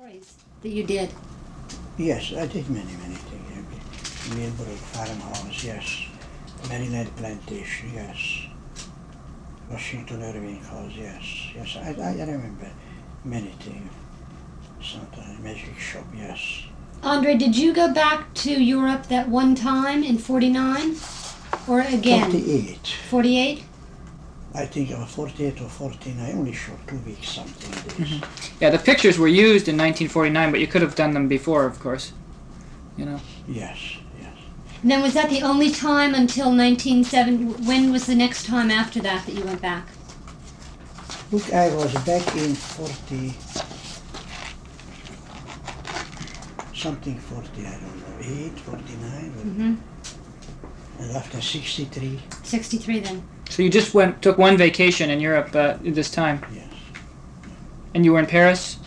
stories that you did. Yes, I did many, many things. Millbrook Farmhouse, yes. Maryland Plantation, yes. Washington Irving House, yes. Yes, I, I remember many things. Sometimes magic shop, yes. Andre, did you go back to Europe that one time in 49? Or again? 48. 48? I think uh, 48 or 49, I only shot two weeks something days. Yeah, the pictures were used in 1949, but you could have done them before, of course. You know. Yes, yes. And then was that the only time until 1970? When was the next time after that that you went back? Look, I was back in 40, something 40, I don't know, 8, 49, or- hmm and after 63, 63 then. So you just went took one vacation in Europe uh, this time, yes. and you were in Paris.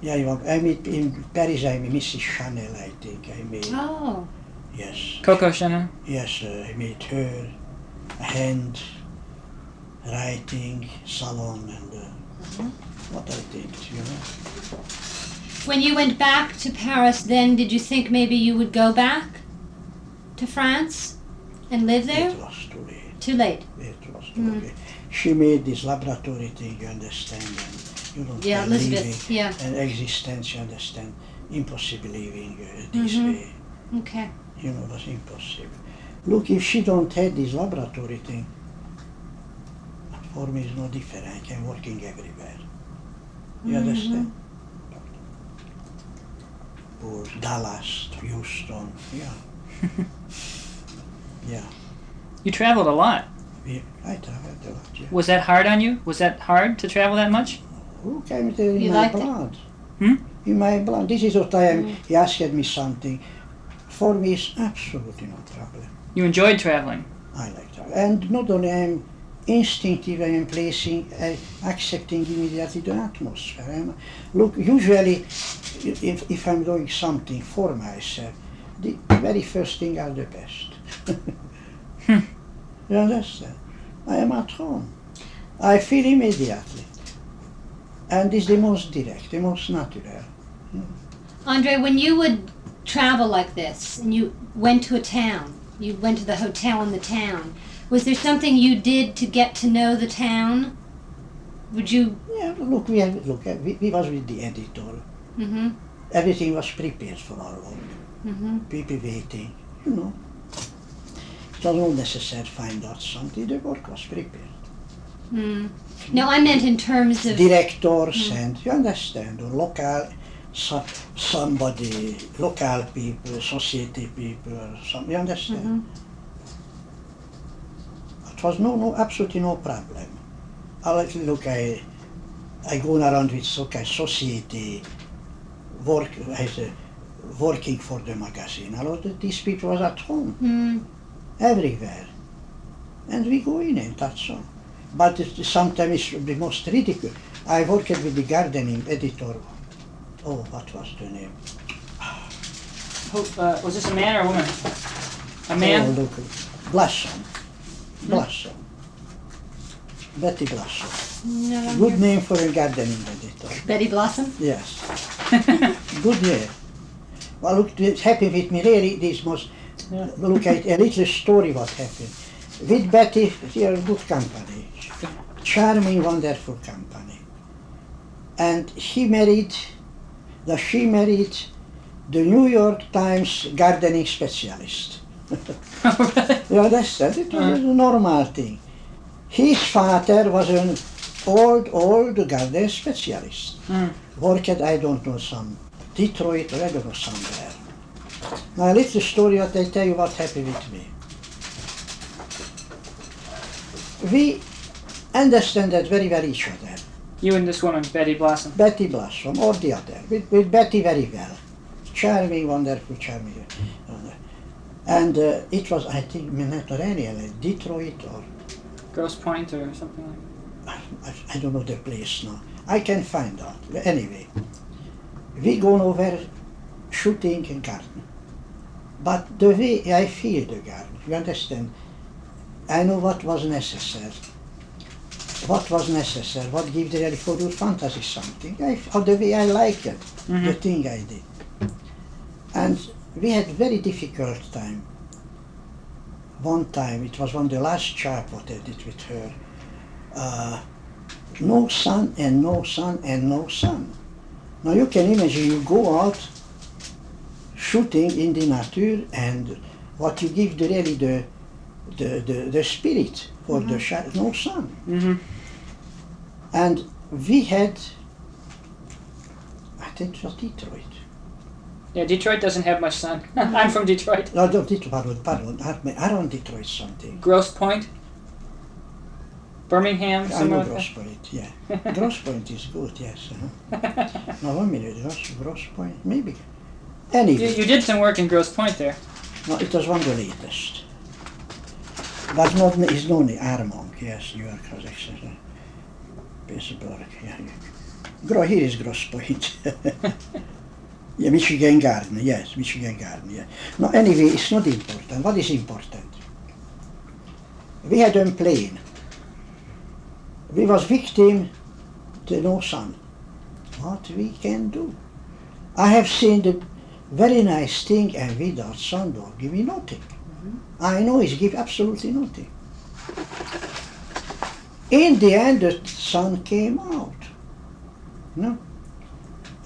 Yeah, you want, I meet in Paris, I met Mrs. Chanel, I think, I met, Oh. yes. Coco Chanel. Yes, uh, I met her, hand, writing, salon, and uh, what I did, you know. When you went back to Paris, then did you think maybe you would go back to France and live there? It was too late. Too late. It was too Mm. late. She made this laboratory thing, you understand, and you don't Yeah, believe Elizabeth. Yeah. an existence, you understand. Impossible living uh, this Mhm. way, Okay. you know, it was impossible. Look, if she don't have this laboratory thing, for me it's no different. I can working everywhere. You Mhm. understand? Or Dallas, Houston, yeah. yeah, You traveled a lot. we, I traveled a lot, yeah. Was that hard on you? Was that hard to travel that much? Who came to in You my liked blood? Hmm? In my blood. This is what I am. Mm. He asked me something. For me, it's absolutely no problem. You enjoyed traveling. I like that. And not only I am instinctive, I am placing, uh, accepting immediately the atmosphere. I'm, look, usually, if, if I'm doing something for myself, the very first thing are the best. Hmm. You understand? I am at home. I feel immediately. And it's the most direct, the most natural. Andre, when you would travel like this and you went to a town, you went to the hotel in the town, was there something you did to get to know the town? Would you? Yeah, look, we have, look, we, we was with the editor. Mm-hmm. Everything was prepared for our work. Mm-hmm. people waiting, you know. It was not necessary to find out something, the work was prepared. Mm. No, I meant in terms of. Directors and, you understand, or local, so, somebody, local people, society people, some, you understand? Mhm. It was no, no, absolutely no problem. I like, look, I, I go around with okay, society, work, as a, working for the magazine. A lot of these people was at home. Mm. Everywhere. And we go in and that's all. But it, sometimes it's the most ridiculous. I worked with the gardening editor. Oh, what was the name? Who, uh, was this a man or a woman? A Oh, man? look, Blossom. Blossom. Betty Blossom. No, Good here. name for a gardening editor. Betty Blossom. Yes. Good name. Well, look, it happened with me really. This Yeah. Look at a little story what happened. With Betty, they are good company. Charming, wonderful company. And he married, the she married the New York Times gardening specialist. You understand? It was a normal thing. His father was an old, old garden specialist. Mm. Worked, I don't know, some Detroit or I don't know, somewhere. Now, a little story what I tell you what happened with me. We understand that very well each other. You and this woman, Betty Blossom. Betty Blossom or the other, with, with Betty very well. Charming, wonderful, charming. uh, And uh, it was, I think, not really, Detroit or Grosse Pointe or something like I, I don't know the place now. I can find out. Anyway, we go over shooting a garden. But the way I feel the garden, you understand, I know what was necessary. what was necessary, what gives the your fantasy something. I, how the way I like it, the Mhm. thing I did. And we had very difficult time. One time, it was one of the last what I did with her. Uh, no sun and no sun and no sun. Now you can imagine you go out shooting in the nature and what you give the really the the, the, the spirit for the shot, no sun. Mm-hmm. And we had, I think it was Detroit. Yeah, Detroit doesn't have much sun. I'm from Detroit. No, no, Detroit, pardon, pardon, I- around Detroit something. Grosse Pointe. Birmingham, I know Grosse Pointe, yeah. Grosse Pointe is good, yes. Uh-huh. No, one minute, Gross, Grosse Pointe, maybe. You, Anyway, you did some work in Grosse Pointe there. no, it was one of the latest. But not, it's known the Armonk, yes, New York was excellent. Pittsburgh, yeah. here is Grosse Pointe. yeah, Michigan Garden, yes, Michigan Garden, yeah. No, anyway, it's not important. What is important? We had a plane. We was victim to no sun. What we can do? I have seen the very nice thing and without sun don't give me nothing. Mm-hmm. I know it's give absolutely nothing. In the end the sun came out. No?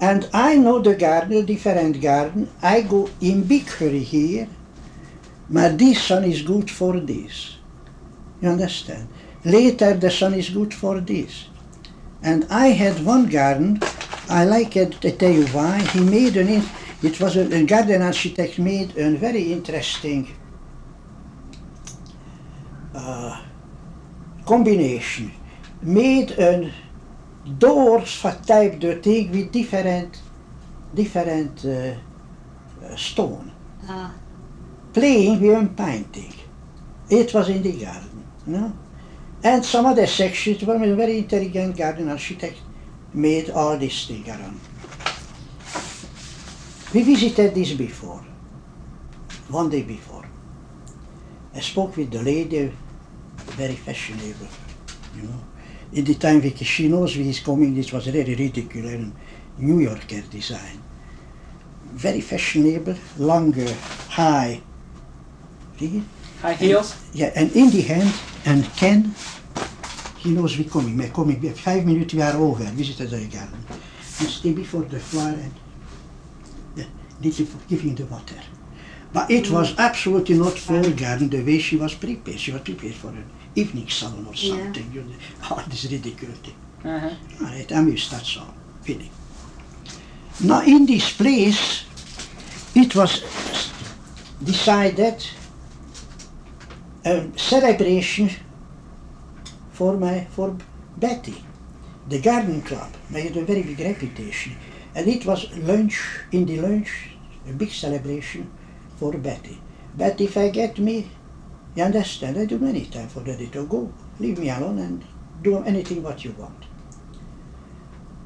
And I know the garden, different garden. I go in big hurry here. But this sun is good for this. You understand? Later the sun is good for this. And I had one garden, I like it, I tell you why. He made an, it was a, a garden architect made a very interesting uh, combination. Made a doors for type the thing with different, different uh, uh, stone. Ah, Playing with a painting. It was in the garden, no? And some other sections, a very intelligent garden architect made all this thing around. We visited this before, one day before. I spoke with the lady, very fashionable, you know. In the time because she knows we is coming, this was really ridiculous New Yorker design. Very fashionable, longer, uh, high. See? High heels. Yeah, and in the hand, and Ken, he knows we're coming, we're coming, five minutes, we are over, visited the garden. And stay before the flower and little for giving the water. But it was absolutely not for garden the way she was prepared. She was prepared for an evening salon or Yeah. something. You know, all this ridiculous thing. Uh-huh. All right, amused, that's all. Feeling. Now, in this place, it was decided a celebration for my for Betty, the garden club. They had a very big reputation, and it was lunch in the lunch, a big celebration for Betty. Betty forget me. You understand? I do many time for Daddy to go. Leave me alone and do anything what you want.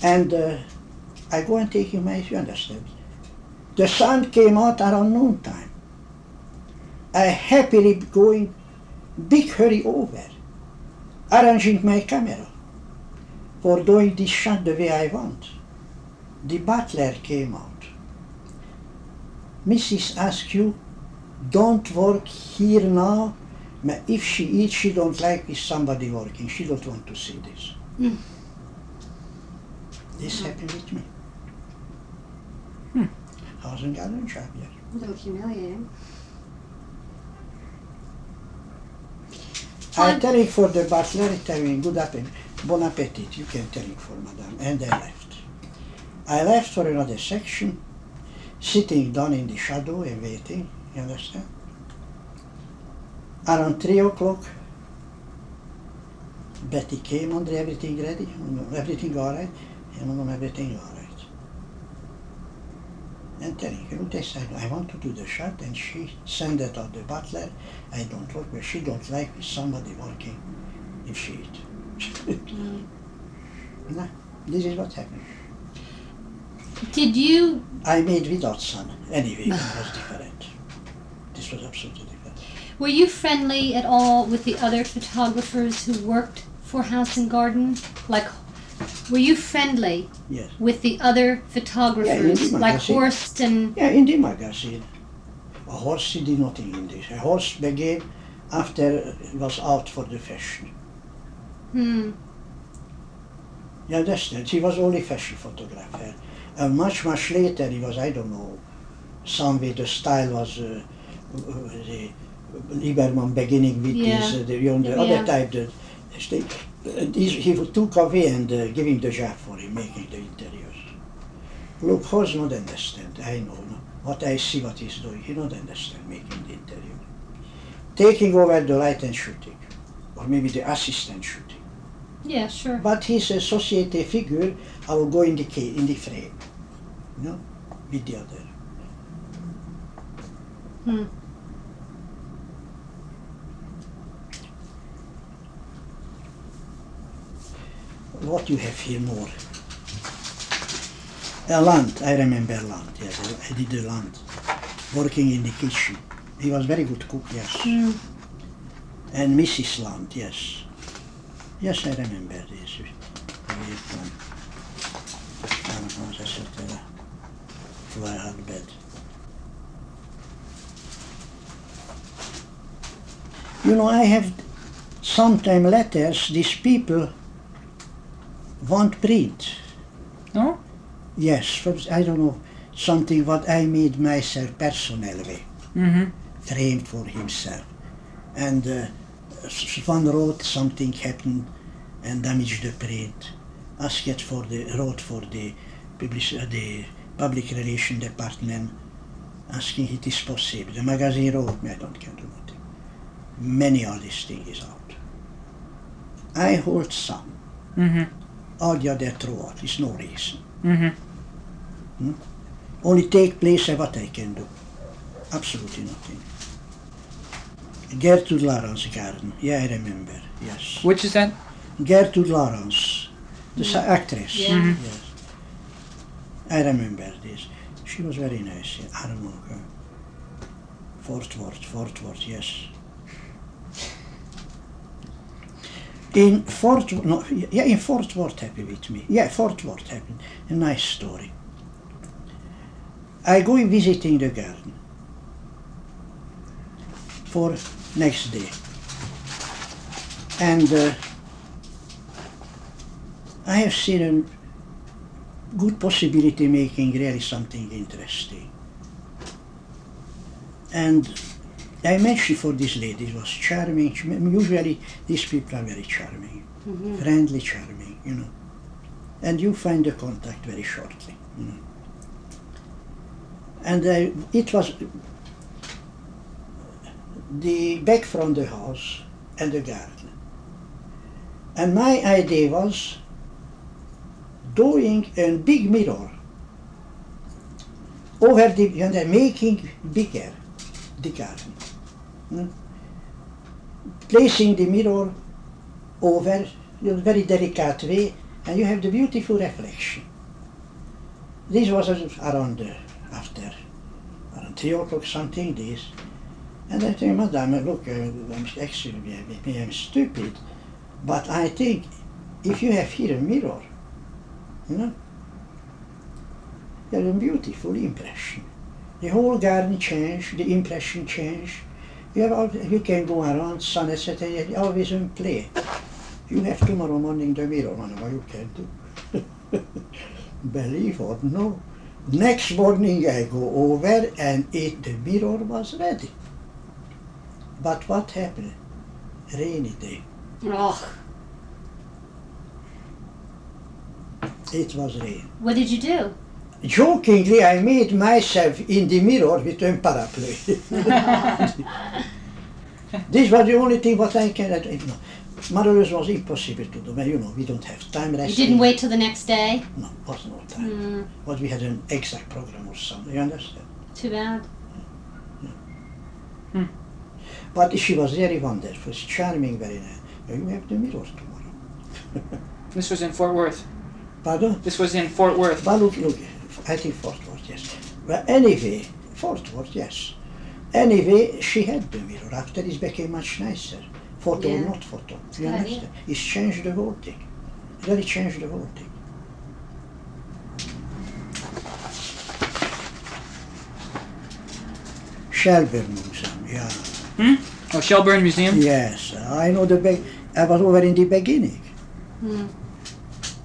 And uh, I go and take him my, you understand? The sun came out around noon time. I happily going big hurry over, arranging my camera for doing this shot the way I want. The butler came out. Mrs. asked you, don't work here now. but If she eats, she don't like with somebody working. She don't want to see this. Mm. This happened with me. Hmm. Hasn't got a job yet. a little humiliating. I On- telling for the butler, telling good appetit, bon appetit, you can tell it for madame, and I left. I left for another section, sitting down in the shadow and waiting, you understand? Around three o'clock, Betty came under everything ready, everything all right, and everything all right. And telling her, they said, I want to do the shot, and she sent it to the butler, I don't work, but she don't like with somebody working if she eat. Mm. no, this is what happened. Did you I made without sun. Anyway, it was different. This was absolutely different. were you friendly at all with the other photographers who worked for House and Garden? Like, were you friendly Yes. with the other photographers, the like. Horst and? Yeah, in the magazine. A horse he did nothing in this. A horse began after he was out for the fashion. Hmm. Yeah, that's understand? He was only fashion photographer. Much, much later he was, I don't know, some way the style was uh, uh, the Liberman beginning with Yeah. this, uh, the, you know, the Yeah. other type, the, the, uh, this, he took away and uh, give him the job for him, making the interiors. Look, Horst not understand, I know, no? what I see what he's doing, he not understand making the interior. Taking over the light and shooting, or maybe the assistant shooting. Yeah, sure. But his a society figure, I will go in the ca- in the frame, the other. Hmm. What you have here more? A land, I remember land, yes, I did the land, working in the kitchen. He was very good cook, yes. Hmm. And Mrs. Land, yes. Yes, I remember this. Sig till Flyhard You know, I have sometime letters, these people want print. No? Yes, for, I don't know, something what I made myself personally, Mm-hmm. framed for himself. And uh, one wrote something happened and damaged the print. Asked for the, wrote for the public, uh, the public relation department, asking if it is possible. The magazine wrote me, I don't can do nothing. Many of these things is out. I hold some. Mm-hmm. All the other throw out. It's no reason. Mm-hmm. Only take place of what I can do. Absolutely nothing. Gertrude Lawrence garden. Yeah, I remember. Yes. Which is that? Gertrude Lawrence, the sa- actress. Yeah. Mhm. Yes. I remember this. She was very nice. I don't know her. Fort Worth, Fort Worth, yes. In Fort, no, yeah, in Fort Worth happy with me. Yeah, Fort Worth happy. A nice story. I go visiting the garden for next day. And uh, I have seen a good possibility making really something interesting. And I mentioned for this lady, it was charming. Usually these people are very charming, Mhm. friendly, charming, you know. And you find the contact very shortly. You know. And I, it was the back from the house and the garden. And my idea was doing a big mirror over the, and making bigger the garden. Hmm? Placing the mirror over in a very delicate way and you have the beautiful reflection. This was around uh, after around three o'clock something this. And I think, Madame, look, uh, I'm actually I'm stupid, but I think if you have here a mirror, you know, you have a beautiful impression. The whole garden changed, the impression changed. You have you can go around sunset and you always in play. You have tomorrow morning the mirror, man, what you can do. Believe or no. Next morning I go over and it the mirror was ready. But what happened? Rainy day. Oh, It was rain. what did you do? Jokingly, I made myself in the mirror with a parapluie. this was the only thing what I can. I, no, marvelous was impossible to do. But you know, we don't have time. You resting. didn't wait till the next day? No, was no time. Hmm, But we had an exact program or something. You understand? too bad. But she was very wonderful, charming, very nice. You have the mirror tomorrow. This was in Fort Worth. Pardon? This was in Fort Worth. But look, look, I think Fort Worth, yes. But anyway, Fort Worth, yes. Anyway, she had the mirror. After it became much nicer. photo or Yeah. not photo. It's You a good idea. understand? It's changed the whole thing. It Really changed the whole thing. Shelburne Museum, yeah. Oh, Shelburne Museum. Yes, I know the. Be- I was over in the beginning, Hmm.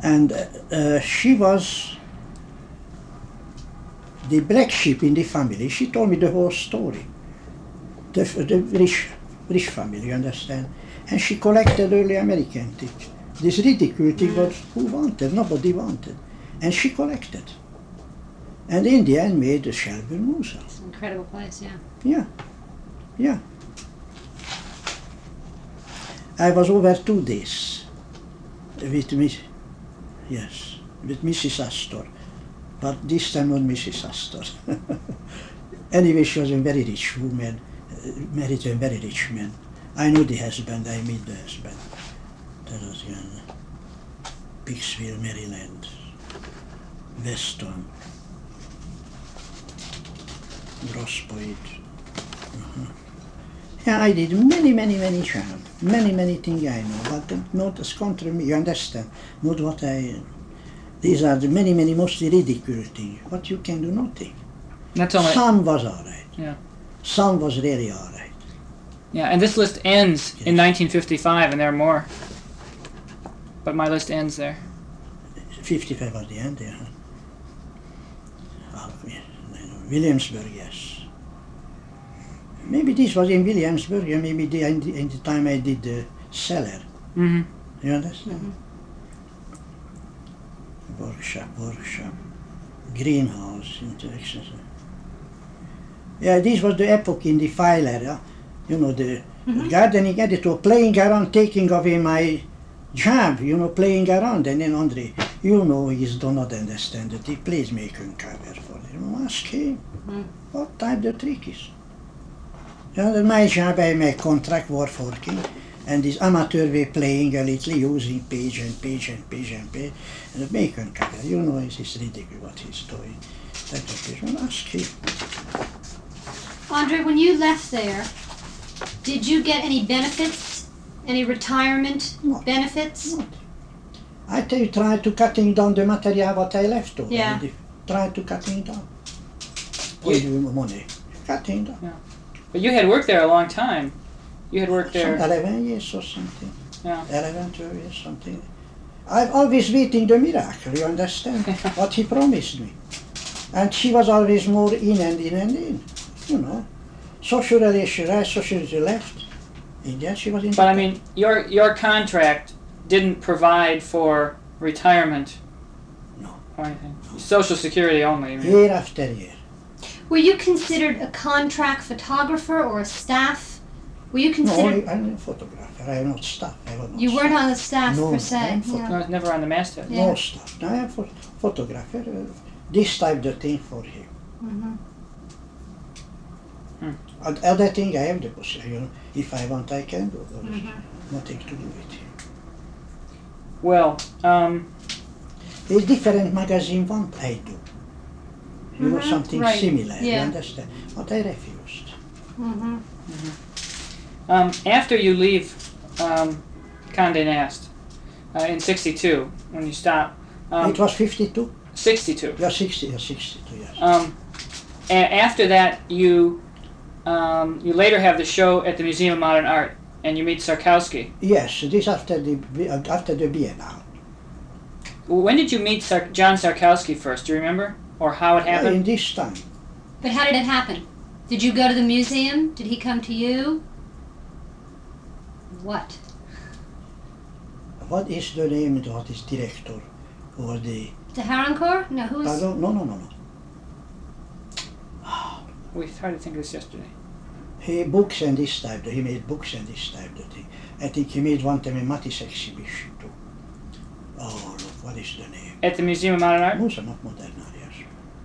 And uh, uh, she was the black sheep in the family. She told me the whole story. The, the rich, rich family, you understand? And she collected early American things. This ridicule thing was who wanted? Nobody wanted, and she collected. And in the end, made the Shelburne Museum. It's an incredible place, yeah. Yeah, yeah. I was over two days with me, yes, with Mrs. Astor, but this time not Mrs. Astor. anyway, she was a very rich woman, uh, married to a very rich man. I knew the husband, I met the husband. That was in Pikesville, Maryland, Weston, Grosse Pointe. Yeah, I did many, many, many jobs. Many, many things I know, but not as country me, you understand? Not what I. These are the many, many mostly ridiculous things. but you can do, nothing. That's only. Some was alright. Yeah. Some was really alright. Yeah, and this list ends in 1955, and there are more. But my list ends there. 55 was the end, yeah. Oh, yeah, Williamsburg, yes. Maybe this was in Williamsburg, yeah, maybe the, in, the, in the time I did the cellar. Mm-hmm. You understand? Workshop, workshop, greenhouse in Texas. Yeah, this was the epoch in the filer, yeah? you know, the gardening editor playing around, taking away my job, you know, playing around. And then Andre, you know, he do not understand that he plays making cover for him. Ask him Mhm. what type the trick is. Yeah, that my job, I make contract work working, and this amateur way playing a little, using page and page and page and page, and the bacon cover. You know, it's, it's ridiculous what he's doing. That is, well, ask him. Andre, when you left there, did you get any benefits? Any retirement No. benefits? What? I tell you, try to cutting down the material what I left over. Yeah. The- Try to cutting down. You- Give you money. Cutting down. But you had worked there a long time. You had worked there. Some there. 11 years or something. Yeah. 11, 12 years, something. I've always waiting the miracle, you understand? what he promised me. And she was always more in and in and in, you know. Social relation right, social relation left. In the end, she was in But I mean, your your contract didn't provide for retirement. No. Or anything. Social Security only. I mean. year after year. Were you considered a contract photographer or a staff? Were you No, considered? I, I'm a photographer, I am not staff. I was not you weren't staff. on the staff No, per se. I'm yeah. No, it's never on the masthead. Yeah. No staff. No, I am pho- photographer. Uh, this type the thing for him. Mhm. And other thing I have the possibility, you know, if I want I can do. There is Mhm. nothing to do with him. Well, um, A different magazine want I do. You know, something right, similar, you understand? But I refused. Mhm. um, after you leave um, Condé Nast uh, in '62, when you stop, um, it was 52? '62. Yeah, 60, yeah, 62, yes. Um, a- after that, you um, you later have the show at the Museum of Modern Art, and you meet Szarkowski. Yes, this after the, after the Biennale. When did you meet Sar- John Szarkowski first? Do you remember, or how it Yeah, happened? in this time. But how did it happen? Did you go to the museum? Did he come to you? What? What is the name of what is director or the... The Harnoncourt? No, who was? Pardon? No, no, no, no. We tried to think of this yesterday. He books and this type, he made books and this type of thing. I think he made one time a Matisse exhibition too. Oh, look, what is the name? At the Museum of Modern Art. Musa, not modern art, yes.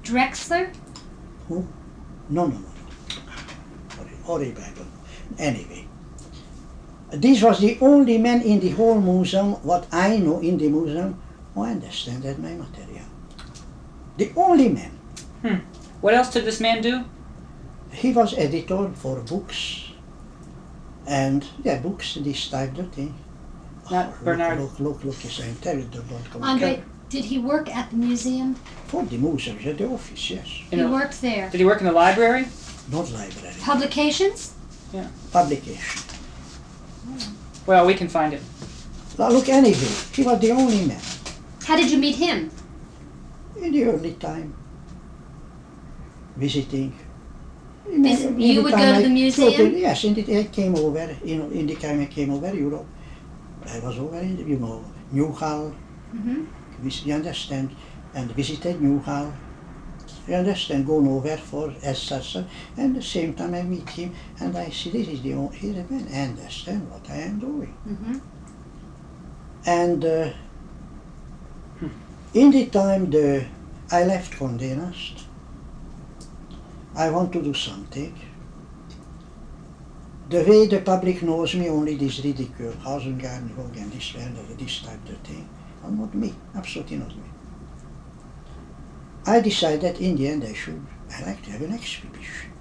Drexler? No, no, no, no. Sorry, horrible, I. Anyway, this was the only man in the whole museum, what I know in the museum, who understood my material. The only man. Hmm. What else did this man do? He was editor for books And yeah, books, this type of thing. Not look, Bernard. Look, look, look, yes, I'm telling you, don't come. Andre, did he work at the museum? For the museum, at the office, yes. In he a- worked there. Did he work in the library? Not library, Publications? Yeah. Publication. Well, we can find it. Now, look, anyway, he was the only man How did you meet him? in the early time visiting. Vis- In you would time go to I- the no, museum? yes, in the, I came over, you know, in the time I came over Europe, I was over in, you know, Newhall, hmm vis- you understand, and visited Newhall. You understand, going over for uh, and the same time I meet him, and I see this is the only, he's a man, I understand what I am doing. hmm And uh, in the time the I left Condé Nast, I want to do something. The way the public knows me, only this ridicule, Hasengarten, Hogan, this and this type of thing, and not me, absolutely not me. I decided in the end I should, I like to have an exhibition.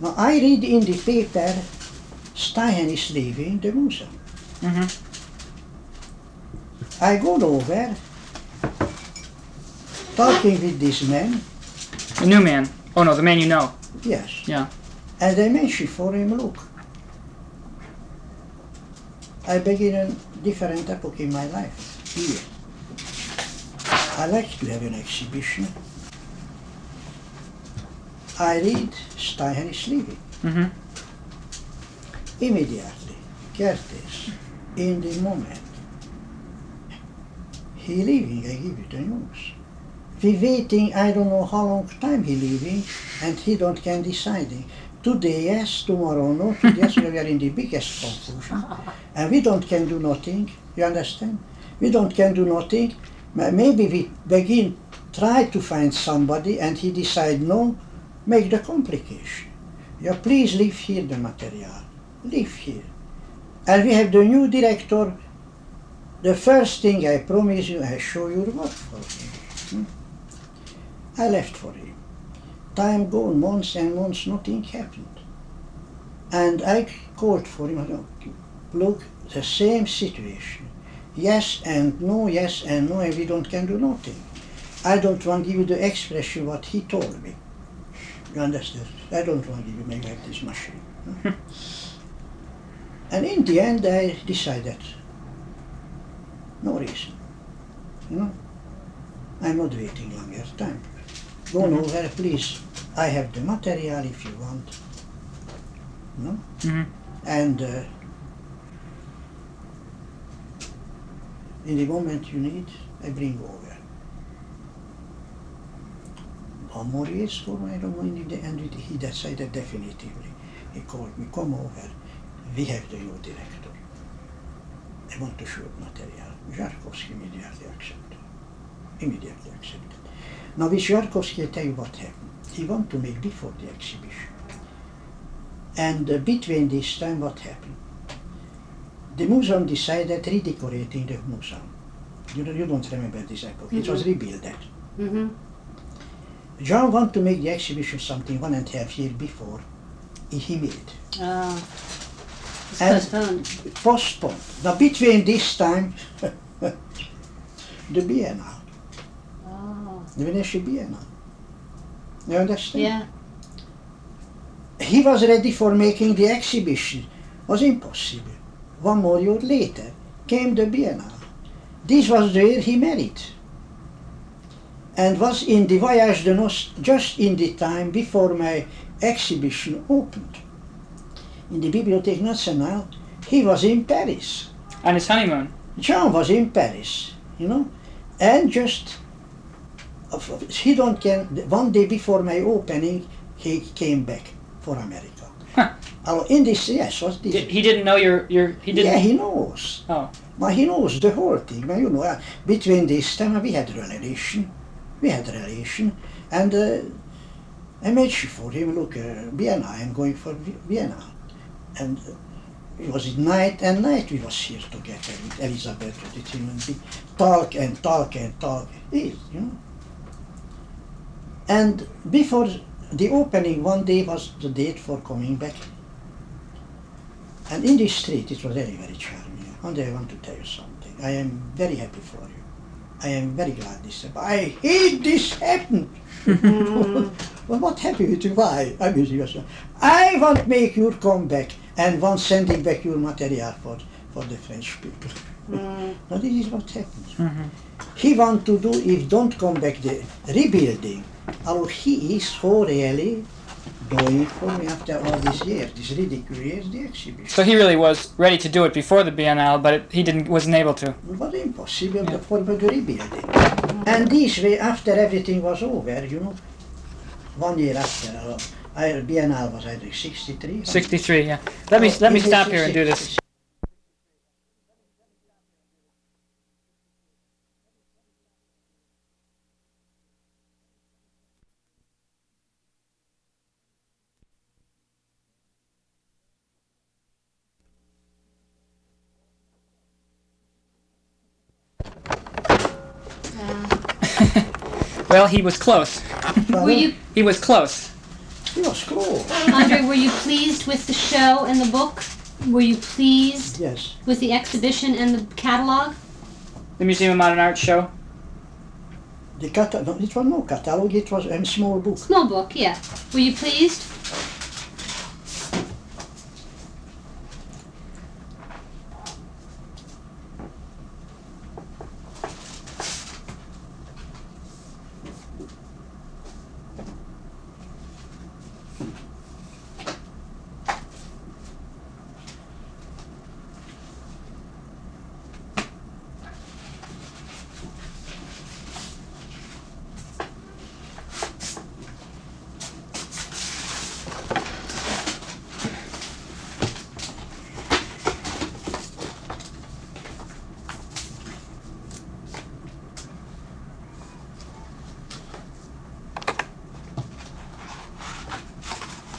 Now I read in the paper, Steichen is leaving the museum. Mm-hmm. I go over, talking with this man, The new man. Oh no, the man you know. yes. Yeah. And I mention for him, look, I begin different epoch in my life here. I like to have an exhibition. I read Steichen is leaving. Mm-hmm. Immediately, Curtis, in the moment, he leaving, I give you the news. We waiting, I don't know how long time he leaving, and he don't can deciding. Today yes, tomorrow no, today yes, we are in the biggest confusion. And we don't can do nothing, you understand? We don't can do nothing. Maybe we begin, try to find somebody, and he decide no, make the complication. Yeah, please leave here the material. Leave here. And we have the new director. The first thing I promise you, I show you work for him. Hmm? I left for him. Time gone, months and months, nothing happened. And I called for him. Look, the same situation. Yes and no, yes and no, and we don't can do nothing. I don't want to give you the expression what he told me. You understand? I don't want to give you make this machine. and in the end, I decided no reason. You know, I'm not waiting longer time. Go over, please. I have the material if you want. Know, Mhm. and uh, in the moment you need, I bring over. More years for I don't know, in the end he decided definitively. He called me, come over, we have the new director. I want to shoot material. Szarkowski immediately accepted. Immediately accepted. Now with Szarkowski, I tell you what happened. He want to make before the exhibition. And uh, between this time, what happened? The museum decided redecorating the museum. You, don't- you don't remember this epoch. It was rebuilt. hmm John want to make the exhibition something one and a half year before. He made. It's And- postponed. Postponed. Now between this time, the Biennale, The Venetian Biennale. You understand? Yeah. He was ready for making the exhibition. Was impossible. One more year later came the Biennale. This was the year he married. And was in the Voyage de Noces just in the time before my exhibition opened. In the Bibliothèque Nationale, he was in Paris. On his honeymoon. John was in Paris, you know, and just of- of- he don't can one day before my opening he came back for America. Huh. Oh, in this yes was this. Di- he didn't know your your he didn't. yeah, he knows. Oh. But he knows the whole thing. But you know, uh, between this time we had relation, we had relation, and uh, I made sure for him. Look, uh, Vienna. I'm going for Vienna, and uh, it was night and night we was here together with Elizabeth with him and talk and talk and talk. It, you know. And before the opening, one day was the date for coming back. And in this street, it was very, very charming. One day I want to tell you something. I am very happy for you. I am very glad this happened. I hate this happened. well, what happy with you? Why? I mean, yourself. I want make you come back and want sending back your material for, for the French people. Mm. Now this is what happens. Mhm. He want to do, if don't come back the rebuilding, or he is so really doing for me after all these years, this ridiculous the exhibition. So he really was ready to do it before the Biennale, but it, he didn't wasn't able to. It was impossible Yeah. for the rebuilding. And this way, after everything was over, you know, one year after, uh, I, Biennale was I think 63. 63, yeah. Let me let me Oh, stop here and do this. Well, he was close. Were you, He was close. He was close. Andre, were you pleased with the show and the book? Were you pleased Yes. with the exhibition and the catalog? The Museum of Modern Art show. The cata- no, it was no catalog, it was a small book. Small book, yeah. Were you pleased?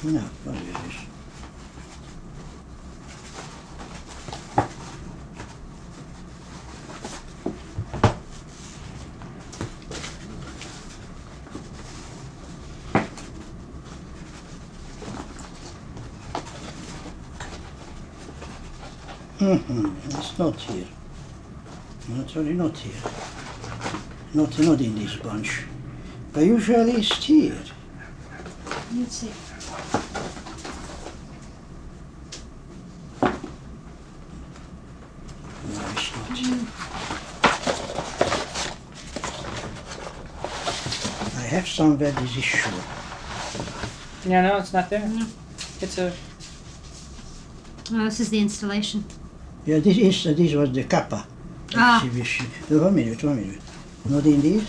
No, what is this? Mm-hmm. Mm-hmm. It's not here. Not really not here. Not not in this bunch. But usually it's here. Let's see. No, it's not mm. here. I have somewhere this issue. Yeah, no, it's not there. No. It's a. Oh, this is the installation. Yeah, this is this was the Kappa Ah. exhibition. Uh, one minute, one minute. Not in this.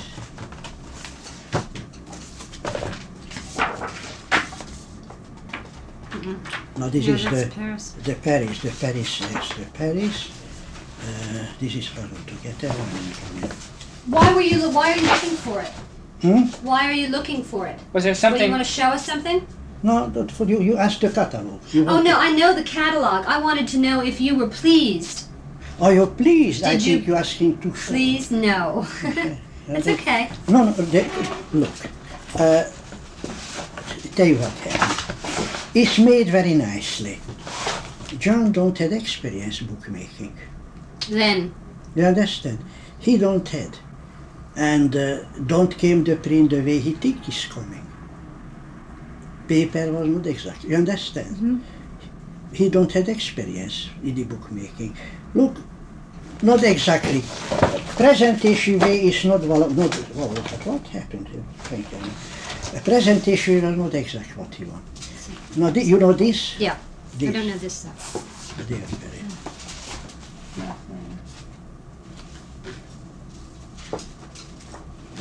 No, this no, is the Paris. the Paris, the Paris, yes, the Paris. Uh, this is hard to get there. One minute, one minute. Why were you? Why are you looking for it? Hmm? Why are you looking for it? Was there Well, you want to show us something? No, not for you. You asked the catalog. You Oh no, I know the catalog. I wanted to know if you were pleased. Oh, you're pleased. I Did you- think you're asking too short. Please, no. Okay. It's Uh, okay. No, no, the, look. Uh, tell you what happened. It's made very nicely. John don't had experience bookmaking. Then, You understand? He don't had. And uh, don't came the print the way he think is coming. Paper was not exact. You understand? Mhm. He don't had experience in the bookmaking. Look, not exactly. Presentation way is not well, not well, what happened here? Thank you. A presentation was not exact what he want. No, you know this? yeah. This. I don't know this stuff. There, very.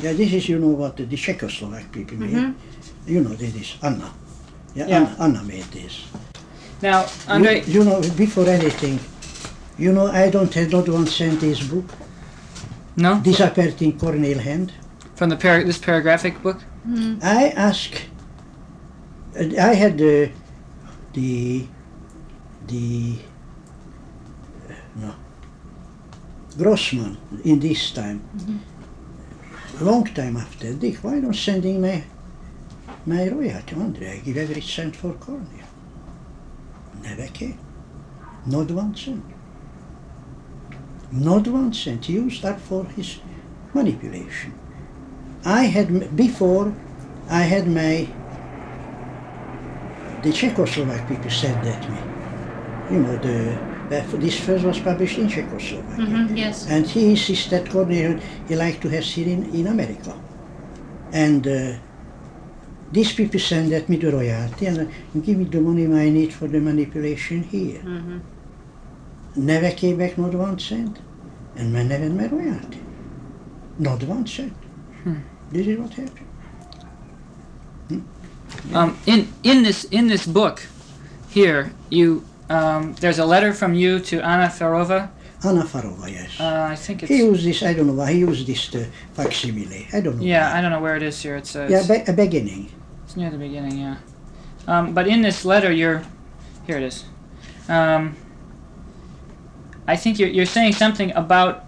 Yeah, this is, you know what, the Czechoslovak people made. You know, this is Anna. Yeah, Yeah. Anna, Anna made this. Now, Andre. You, you know, before anything, you know, I don't have not one cent this book. No. Disappeared in Cornell hand. From the par- this paragraphic book. I ask, uh, I had the, the, the, no, Grossman in this time, long time after, Dick, why not sending my, my royalty, Andre, I give every cent for Cornell. Never came. Not one cent. Not one cent. He used that for his manipulation. I had, before, I had my, the Czechoslovak people said that to me. You know, the, uh, this first was published in Czechoslovakia. hmm yes. And he insisted, Cornelius, he liked to have here in, in America. And uh, these people send that me the royalty and uh, give me the money I need for the manipulation here. hmm Never came back not one cent. And man never had my royalty. Not one cent. Hmm. This is what happened. Um, in in this in this book, here you um, there's a letter from you to Anna Farova. Anna Farova, yes. Uh, I think it's he used this, I don't know why, he used this uh, facsimile. I don't know. yeah. why. I don't know where it is here. It's, uh, Yeah, it's, be- a beginning. It's near the beginning. Yeah. Um, but in this letter, you're here. It is. Um, I think you're you're saying something about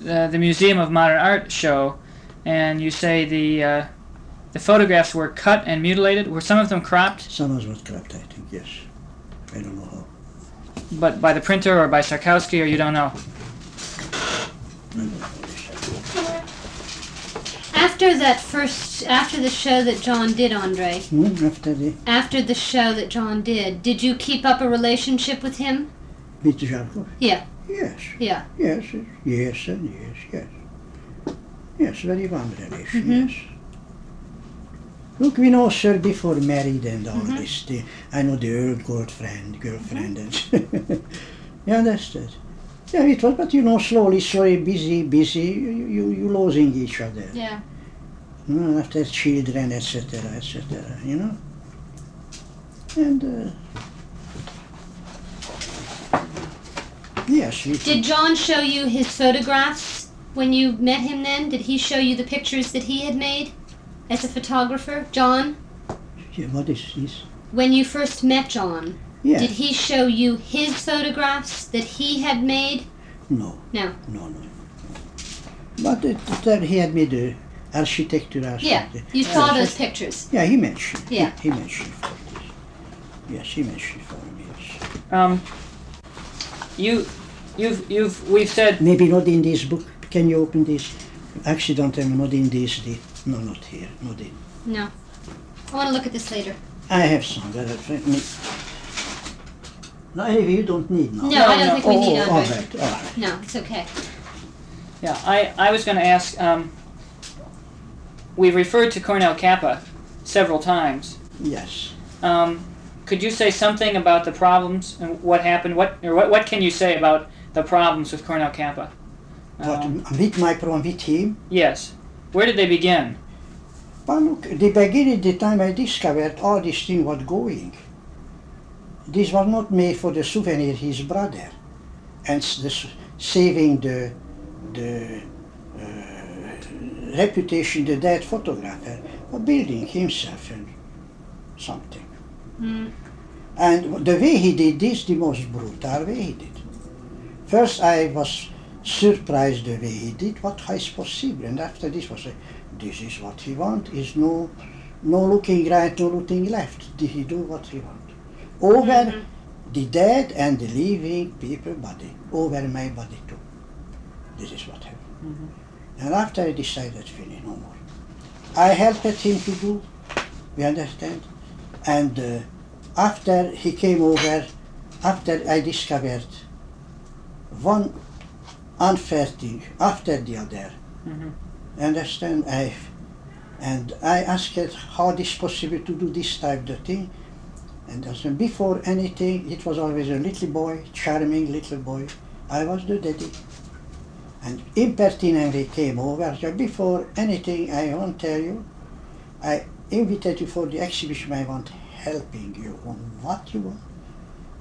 the, the Museum of Modern Art show, and you say the uh, the photographs were cut and mutilated. Were some of them cropped, Some of them was cropped, I think, yes. I don't know how. but by the printer or by Szarkowski, or you don't know? I don't know. After that first, after the show that John did, Andre, Hmm, after the, after the show that John did, did you keep up a relationship with him? with Zharkov? Yeah. Yes. Yeah. Yes, yes, and yes, yes. Yes, very warm relation, Mhm. yes. Look, we know Sir before married and all Mhm. this. The, I know the old girlfriend, girlfriend, and you understand? Yeah, it was, but you know, slowly, slowly, busy, busy, you, you, you losing each other. Yeah. Mm, after children, etc., etc., you know? And, uh, yes, Did John show you his photographs when you met him then? Did he show you the pictures that he had made as a photographer? John? yeah, what is this? When you first met John, Yeah, did he show you his photographs that he had made? no. No. No, no. But it, that he had made the architecture. Yeah. You saw those pictures. Yeah, he mentioned. Yeah. He, mentioned for this. Yes, he mentioned for me. Yes. Um, you, you've, you've, we've said Maybe not in this book. Can you open this? Accidentally, not in this. The, no, not here. Not in. No. I want to look at this later. I have some. That are, me. No, anyway, you don't need now. No, No, I don't no. think we oh, need oh, all Andre. right, all right. No, it's okay. Yeah, I, I was going to ask. Um, we've referred to Cornell Capa several times. Yes. Um, could you say something about the problems and what happened? What or what, what can you say about the problems with Cornell Capa? What, Um, with my problem with him? yes. Where did they begin? Well, look, the beginning, the time I discovered all this thing was going. This was not made for the souvenir his brother, and the, saving the the reputation the dead photographer, but building himself and something. Mm. And the way he did this, the most brutal way he did. First, I was surprised the way he did what is possible, and after this was a, this is what he want. Is no, no looking right, no looking left. Did he do what he want? Over Mhm. the dead and the living people body, over my body too. This is what happened. And after I decided, finish no more. I helped him to do. We understand, and. Uh, after he came over, after I discovered one unfair thing after the other, Mhm. understand? I and I asked how this possible to do this type of thing, and I said, before anything, it was always a little boy, charming little boy. I was the daddy, and impertinently came over. So before anything, I want to tell you, I invited you for the exhibition. I want helping you on what you want.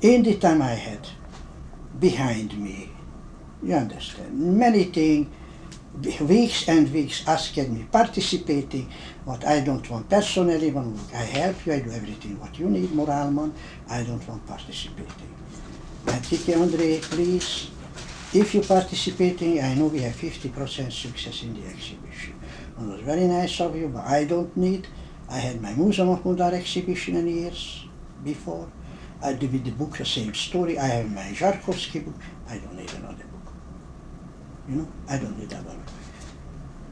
In the time I had behind me, you understand, many things, weeks and weeks asking me, participating, what I don't want personally, look, I help you, I do everything what you need, Moralman, I don't want participating. And Kiki Andre, please, if you participating, I know we have 50% success in the exhibition. It was very nice of you, but I don't need. I had my Museum of exhibition in years before, I did with the book the same story. I have my Szarkowski book. I don't need another book. You know, I don't need that one.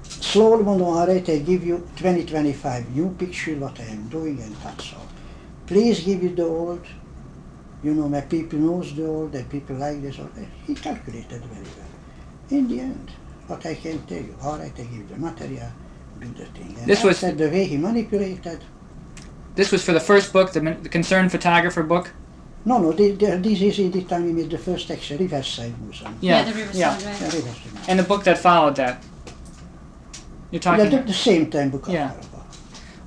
Slowly, all right, I give you 20, 25 new picture what I am doing and that's all. Please give you the old. You know, my people knows the old and people like this. Or he calculated very well. In the end, what I can tell you, all right, I give the material, do the thing. And This was- after the way he manipulated, This was for the first book, the, the Concerned Photographer book. No, no, the, the, this is in the time we made the first extra Riverside Museum. Yeah, the Riverside, yeah. right. Yeah, Riverside. And the book that followed that. You're Yeah, talking. the, the same time book Yeah.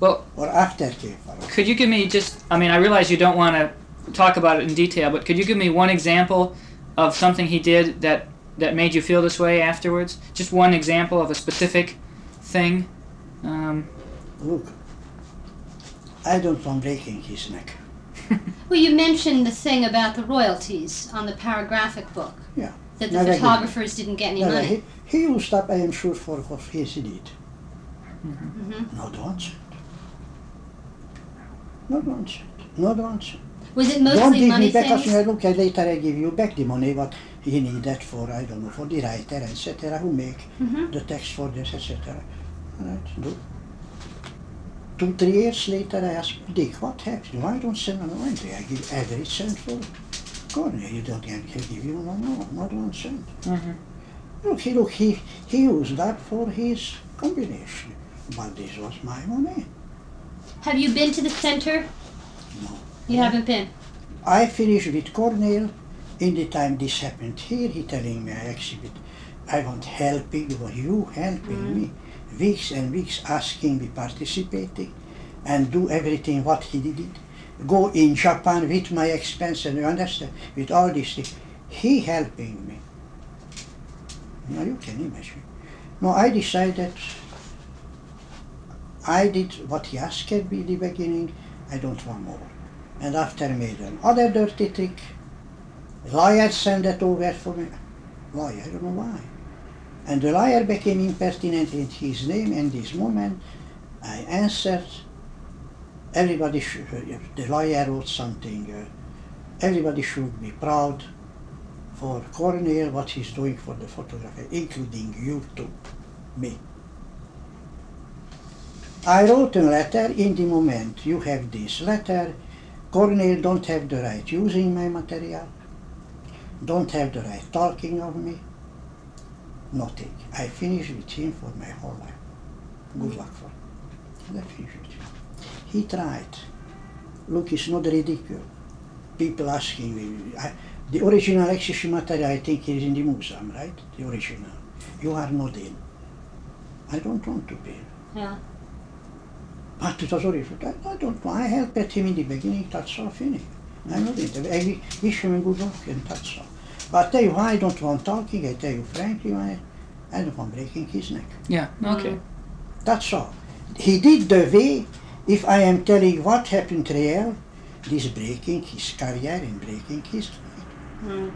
Well- Or after came Could you give me just? I mean, I realize you don't want to talk about it in detail, but could you give me one example of something he did that that made you feel this way afterwards? Just one example of a specific thing. Um, Look, I don't want breaking his neck. Well, you mentioned the thing about the royalties on the paragraphic book. Yeah. That the Never did. photographers didn't get any No, no, money. he, he used up, I am sure, for what he did. Mhm. Not one cent. Not one cent. Not one cent. Was it mostly don't give money me back things? as look, later I give you back the money what he needed for, I don't know, for the writer, etc., who make Mhm. the text for this, etc. Right, do. Two, three years later, I asked Dick, what happened? Why don't send an Andre? I give every cent for Cornell. You don't get, he'll give you no more, not one cent. mhm. Look, he, look, he, he used that for his combination. But this was my money. Have you been to the center? No. You haven't been. I finished with Cornell. In the time this happened here, he telling me I exhibit. I want helping, you helping me. Mm. Weeks and weeks asking me participating and do everything what he did. Go in Japan with my expense and you understand, with all these things. He helping me. Now you can imagine. No, I decided I did what he asked me in the beginning. I don't want more. And after made another dirty trick. Liar sent that over for me. Liar, I don't know why. And the liar became impertinent in his name and this moment I answered. Everybody should, the liar wrote something. Uh, everybody should be proud for Cornell, what he's doing for the photography, including you too, me. I wrote a letter in the moment you have this letter. Cornell don't have the right using my material, don't have the right talking of me, nothing. I finished with him for my whole life. Good luck for him. I finished with him. He tried. Look, it's not ridiculous. People asking me, I, the original exhibition material I think is in the museum, right? The original. You are not in. I don't want to be. Yeah. But it was original. I, I don't know. I helped him in the beginning, that's all finished. I'm not in. I wish him a good luck and that's all. But I tell you why I don't want talking, I tell you frankly why I don't want breaking his neck. Yeah. Okay. That's all. He did the way, if I am telling what happened to real, this breaking his career and breaking his Mm.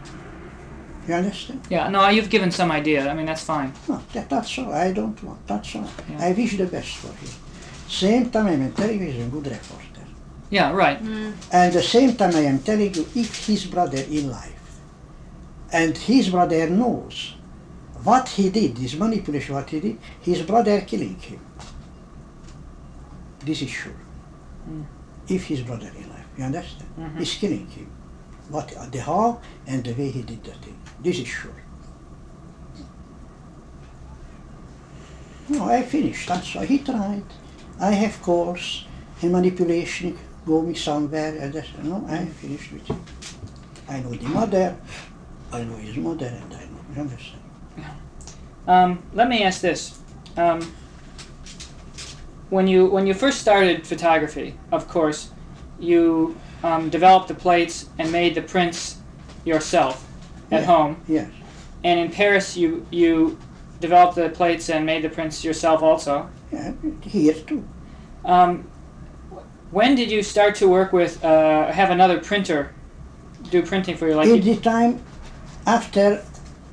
You understand? Yeah. No, you've given some idea. I mean, that's fine. No, that, that's all. I don't want. That's all. Yeah. I wish the best for him. Same time I am telling you he's a good reporter. Yeah. Right. Mm. And the same time I am telling you if his brother in life and his brother knows what he did, this manipulation what he did, his brother killing him. This is sure. Mm. If his brother in life, you understand? Mhm. He's killing him. What the how and the way he did the thing. This is sure. No, I finished. That's why he tried. I have calls and manipulation going somewhere and that's, no, I finished with him. I know the mother, I know his mother and I know, you understand? Um, let me ask this: um, when you when you first started photography, of course, you um, developed the plates and made the prints yourself at Yeah. home. Yes. And in Paris, you you developed the plates and made the prints yourself also. Yeah, here too. Um, when did you start to work with uh, have another printer do printing for you? Like In you, the time after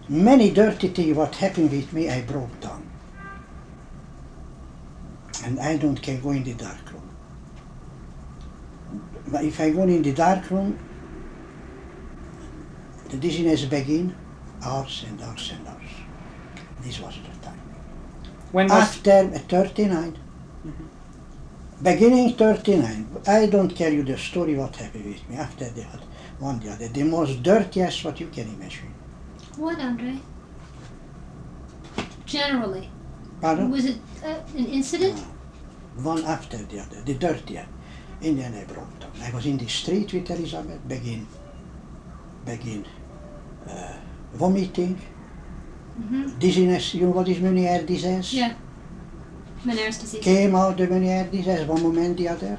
many dirty things what happened with me, I broke down. And I don't can go in the dark room. But if I go in the dark room, the dizziness begin, hours and hours and hours. This was the time. When was After 39, beginning 39, I don't tell you the story what happened with me after that, one the other. The most dirtiest what you can imagine. What, Andre? Generally, Pardon? was it uh, an incident? One after the other, the dirtier. In the I Brompton. I was in the street with Elizabeth, begin, begin uh, vomiting, Mm-hmm. dizziness, you know what is Meunier disease? Yeah. Meniere's disease. Came out the Meunier disease, one moment the other.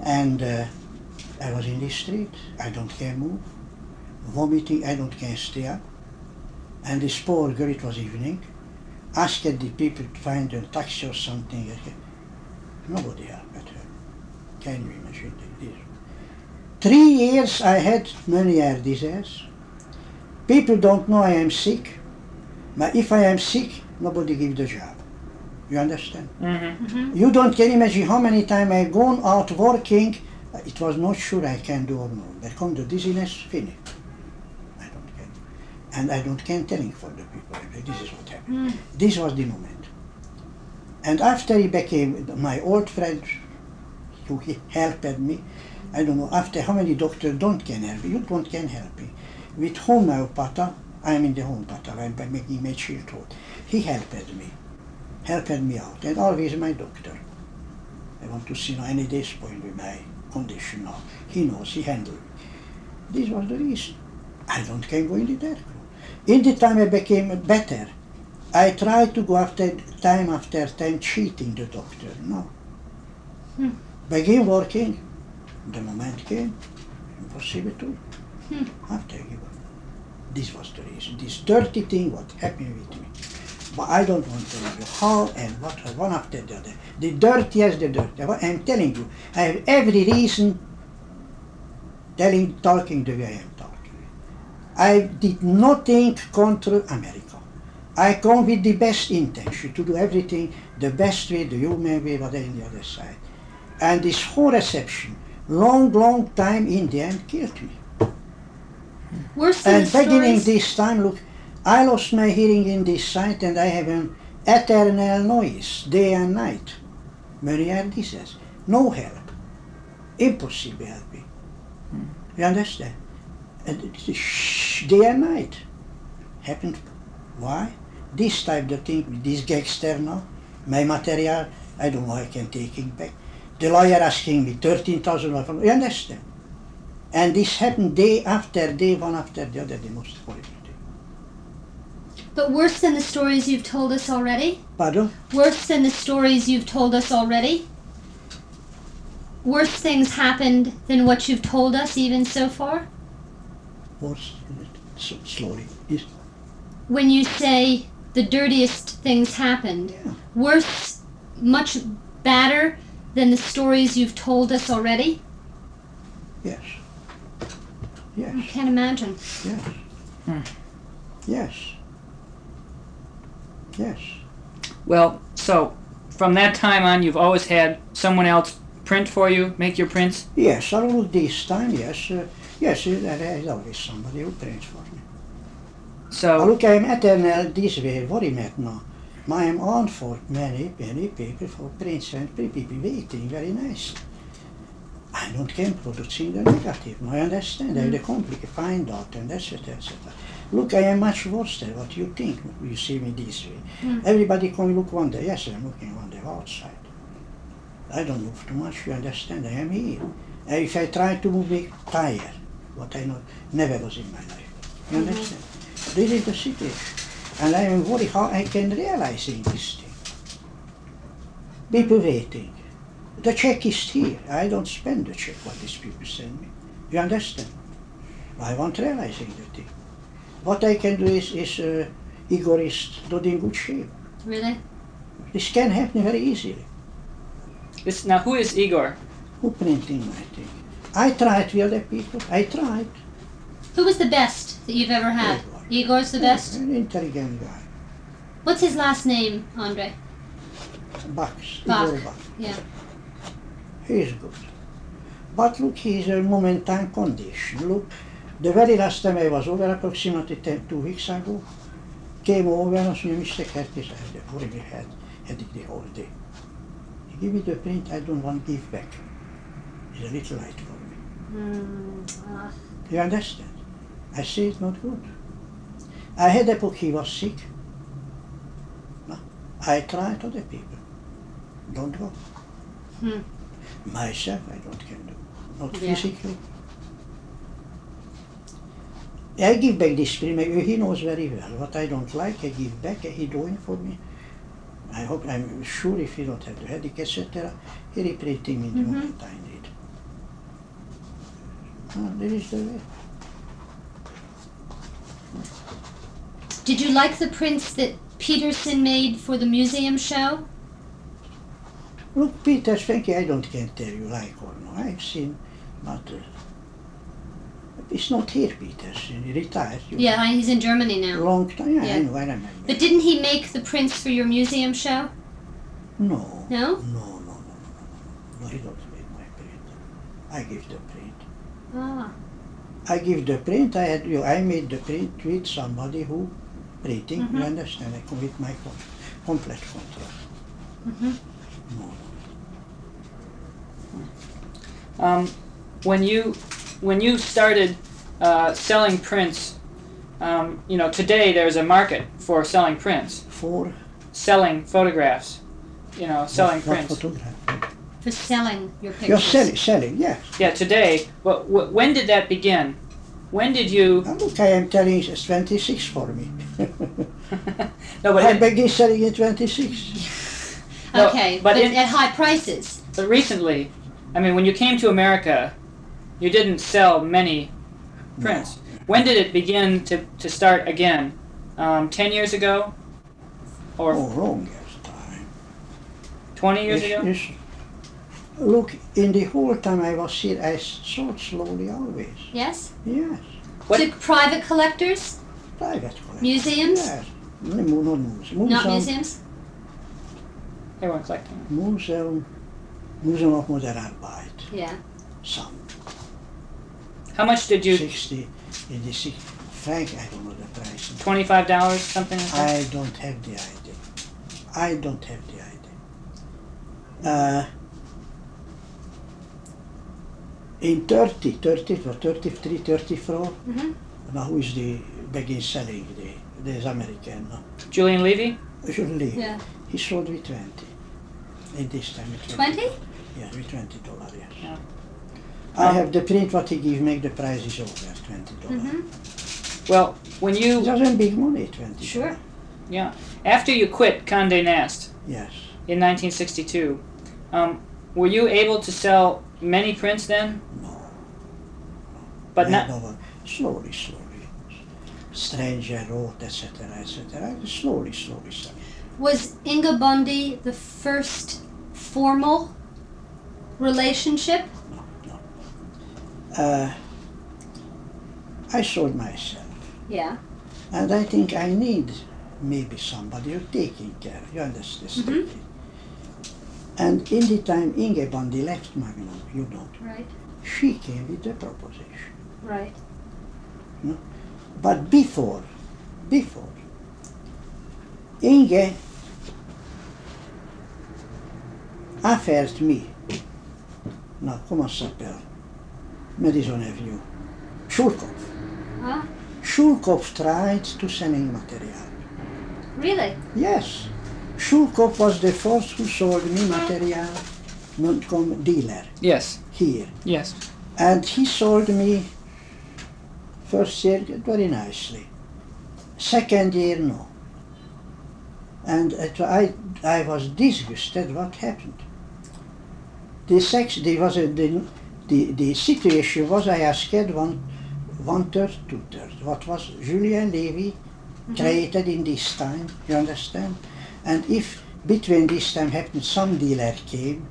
And uh, I was in the street, I don't can move. Vomiting, I don't can stay up. And this poor girl, it was evening, asked the people to find a taxi or something. Nobody helped her. Can you imagine this? Three years I had Meunier disease. People don't know I am sick, but if I am sick, nobody give the job. You understand? Mm-hmm. Mm-hmm. You don't can imagine how many times I gone out working. It was not sure I can do or not. There come the dizziness, finish. I don't can, and I don't can telling for the people. This is what happened. Mm. This was the moment. And after he became my old friend, who he helped me, I don't know, after how many doctors don't can help me, you don't can help me. With homeopatha, I am in the homeopatha, I'm by making my childhood. He helped me, helped me out, and always my doctor. I want to see now any days point with my condition now. He knows, he handled me. This was the reason. I don't can go in the dark room. In the time I became better, I tried to go after time after time cheating the doctor. No. Hmm. Begin working. The moment came, impossible to. Hmm. After I give up. This was the reason. This dirty thing what happened with me. But I don't want to tell you how and what one after the other. The dirtiest the dirty. I'm telling you, I have every reason telling talking the way I am talking. I did nothing contra America. I come with the best intention to do everything the best way, the human way, what on the other side. And this whole reception, long, long time in the end killed me. Worse than And beginning stories. this time, look, I lost my hearing in this side and I have an eternal noise, day and night. Meunier disease. No help. Impossible helping. You understand? And shh, day and night. Happened. Why? This type of thing with this gangster now, my material, I don't know I can take it back. The lawyer asking me 13,000 You understand? And this happened day after day, one after the other, the most horrible thing. But worse than the stories you've told us already? Pardon? Worse than the stories you've told us already? Worse things happened than what you've told us even so far? Worse, slowly. Yes. When you say the dirtiest things happened, Yeah. worse, much badder than the stories you've told us already? Yes. Yes. I can't imagine. Yes. Hmm. Yes. Yes. Well, so from that time on, you've always had someone else print for you, make your prints. Yes, I look this time, yes. Uh, yes, uh, there is always somebody who prints for me. I So look, I'm eternal this way, very mad now. I am on for many, many people for prints and people waiting, very nice. I don't can producing the negative, I understand, I have the complicated find out and etc. etc. Look, I am much worse than what you think, you see me this way. Mm. Everybody come look one day, yes, I'm looking one day outside. I don't move too much, you understand, I am here. If I try to move, me tire, what I know, never was in my life. You Mhm. understand? This is the situation. And I am worried how I can realize in this thing. People waiting. The check is here. I don't spend the check what these people send me. You understand? I want realizing the thing. What I can do is, is uh, Igor is not in good shape. Really? This can happen very easily. this now who is Igor? Who printing my thing? I tried with other people. I tried. Who was the best that you've ever had? Igor. Igor's the best? An intelligent guy. What's his last name, Andre? Bucks. Bach. Igor Bakht. Yeah. Is good. But look, he's a momentary condition. Look, The very last time I was over, approximately ten, two weeks ago, came over and asked me, Mr. Curtis, I had a horrible head, headache the whole day. He give me the print, I don't want to give back. It's a little light for me. Mm. You understand? I say it's not good. I had a book, he was sick. No. I try to the people. Don't go. Hmm. Myself, I don't can do. Not Yeah. physically. I give back this premium. He knows very well what I don't like. I give back. He doing for me. I hope I'm sure if he don't have the headache, etc. He reprinting me the Mhm. moment I need. Ah, there is the way. Did you like the prints that Peterson made for the museum show? Look, Peter Svenke, I don't can tell you like or no. I've seen, but uh, it's not here, Peterson. He retired. You Yeah, he's in Germany now. Long time. Yeah, Yeah. I know. I remember. But didn't he make the prints for your museum show? no. No? No, no, no, no, no, he don't make my print. I give the print. Ah. I give the print. I had you. I made the print with somebody who printing. You Mhm. understand? I come with my complete contract. Mhm. No. Um, when you when you started uh, selling prints, um, you know today there's a market for selling prints, For selling photographs, you know, selling what, what prints. photograph? For selling your pictures. You're selling, selling. Yes. Yeah, today. But w- when did that begin? When did you? Now look, I am telling you, it's 26 for me. no, but I it- began selling in 26. No, Okay, but but, in- at high prices. but recently, I mean, when you came to America, you didn't sell many prints. When did it begin to, to start again? Um, Ten years ago, or Oh, wrong yes, time. twenty years Yes, ago? yes. Look, in the whole time I was here, I sold slowly always. Yes? Yes. What- To private collectors? Private collection. Museums? Yes. No, no, not museum. Not museums? They weren't collecting. museum, Museum of Modern Arbeit. Yeah. Some. How much did you? 60, in the six, franc, I don't know the price. Twenty-five dollars, something like that. I don't have the idea. I don't have the idea. Uh, in 30, 30, or 33, 34, Mhm. now who is the begin selling the, the American, no? Julien Levy. Usually, Yeah. he sold me 20. In this time, with 20? Yeah, with 20 dollars, yes. Yeah. I Um, have the print what he give, make the price is over, 20 dollars. Mm-hmm. Well, when It you doesn't big money, 20 Sure. yeah after you quit Condé Nast Yes. in 1962, um, were you able to sell many prints then? No. But not. know, slowly, slowly. Stranger wrote, etc., etc. Slowly, slowly. slowly. Was Inge Bondi the first formal relationship? No, no. Uh, I sold myself, Yeah. and I think I need maybe somebody who taking care. You understand? Mhm. And in the time Inge Bondi left Magnum, you know, Right. she came with the proposition. Right. But before, before, Inge offered me, now comment ça s'appelle, Madison Avenue, Schulkopf. Huh? Schulkopf tried to selling material. Really? Yes, Schulkopf was the first who sold me material, non-com dealer Yes. here. Yes. And he sold me first year very nicely. Second year, no. And it, I, I was disgusted what happened. The sex, there was a, the, the, the situation was I asked one, one third, two thirds. What was Julien Levy mhm. created in this time, you understand? And if between this time happened some dealer came,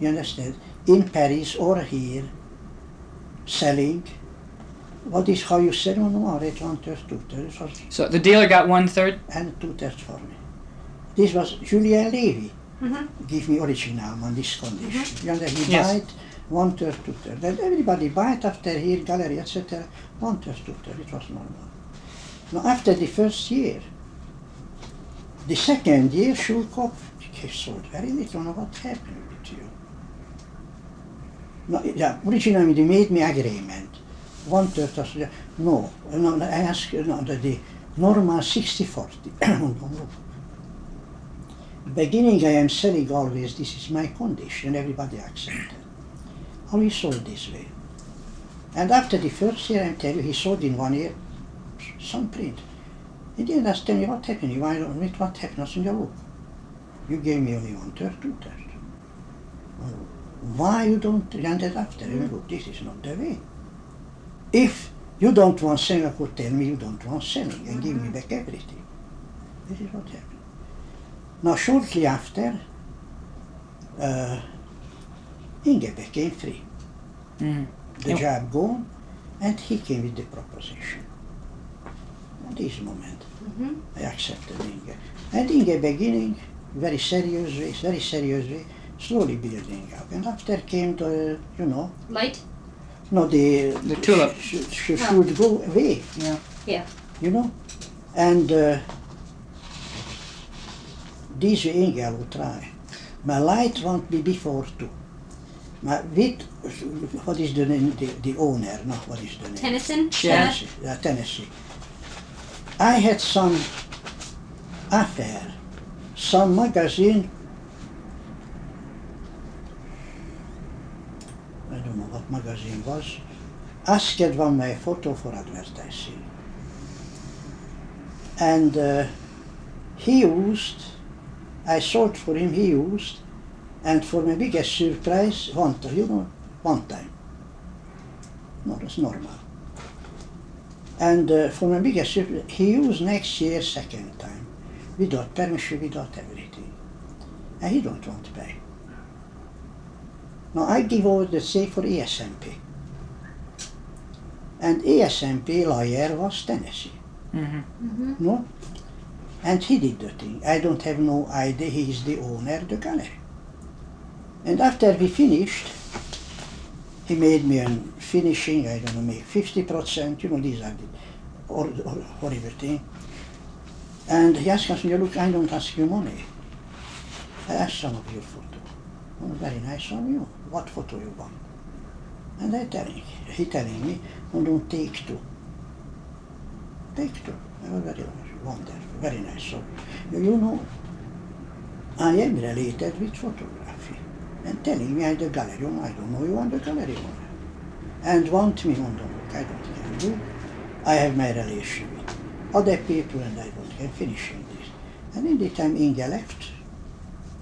you understand, in Paris or here, selling, what is how you sell? no, no, I read one third, two thirds, So the dealer got one third. and two thirds for me. This was Julien Levy, Mm-hmm. give me original on this condition. You understand, he Yes. died one third, two third. Then everybody buy it after here, gallery, etc. One third, two third. It was normal. Now after the first year, the second year, Shulkov sold very little. Now what happened with you? No, yeah, originally they made me agreement. One third was, no, no, I asked, no, the, the normal 60-40. Beginning I am selling always, this is my condition, everybody accepted. Always sold this way. And after the first year, I tell you, he sold in one year some print. He didn't ask me what happened, why don't what happened? I said, look, you gave me only one third, two third. Why you don't rent it after? Mm. Look, this is not the way. If you don't want selling, I could tell me you don't want selling and give me back everything. This is what happened. Now, shortly after, uh, Inge became free. Mhm. The Yep. job gone, and he came with the proposition. At this moment, Mhm. I accepted Inge. And Inge beginning, very serious way, very serious way, slowly building up. And after came the, you know, Light? no, the, The tulip. She, she should go away, Yeah. Yeah. you know. And uh, this Inge I will try. My light won't be before two. My with, what is the name, the, the owner, no, what is the name? Tennyson? Yeah. Tennessee, yeah, Tennessee. I had some affair, some magazine. I don't know what magazine was. Asked one my photo for advertising. And uh, he used, I sold for him, he used, and for my biggest surprise, one time, you know, one time. No, that's normal. And uh, for my biggest surprise, he used next year second time, without permission, without everything. And he don't want to pay. Now I give over the say for E ESMP. And E ESMP lawyer was Tennessee, hmm Mm-hmm. no? And he did the thing. I don't have no idea he is the owner of the gallery. And after we finished, he made me a finishing, I don't know, make 50%, you know, these are the or, or, horrible thing. And he asked us, look, I don't ask you money. I asked some of your photo. Oh, very nice on you. What photo you want? And I telling, he telling me, oh, don't take two. Take two. I was very wonderful, very nice. So, you know, I am related with photography. And telling me I'm the gallery I don't know you are the gallery owner. And want me oh, on the book, I don't can. I have my relation with other people and I don't can finishing this. And in the time Inge left,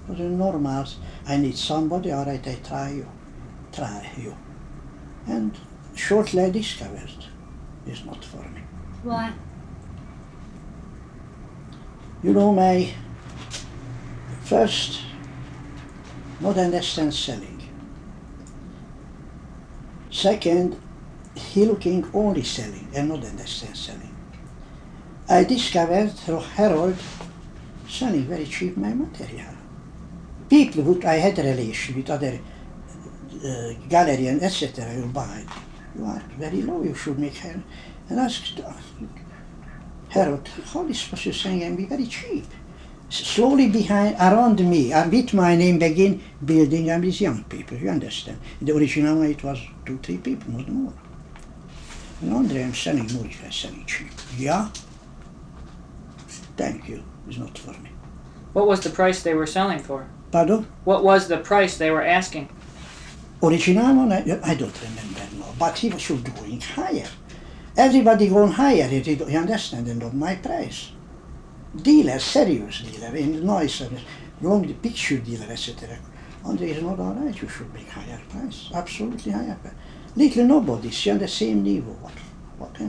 was a normal, I need somebody, all right, I try you, try you. And shortly I discovered it's not for me. Why? You know, my first not understand selling. Second, he looking only selling and not understand selling. I discovered through Harold selling very cheap my material. People who I had relation with other uh, gallery and etc. will buy. You are very low, you should make her. And asked how is possible saying be very cheap? slowly behind, around me, and with my name begin building and these young people, you understand? The original it was two, three people, not more. And Andre, I'm selling more if I'm selling cheap. Yeah? Thank you. It's not for me. What was the price they were selling for? Pardon? What was the price they were asking? Original one, I, I don't remember now, but he was going higher. Everybody going higher, you you understand, and not my price. Dealer, serious dealer, in the noise, long the picture dealer, etc. Andre is not all right, you should make higher price, absolutely higher price. Little nobody, see on the same level. What, what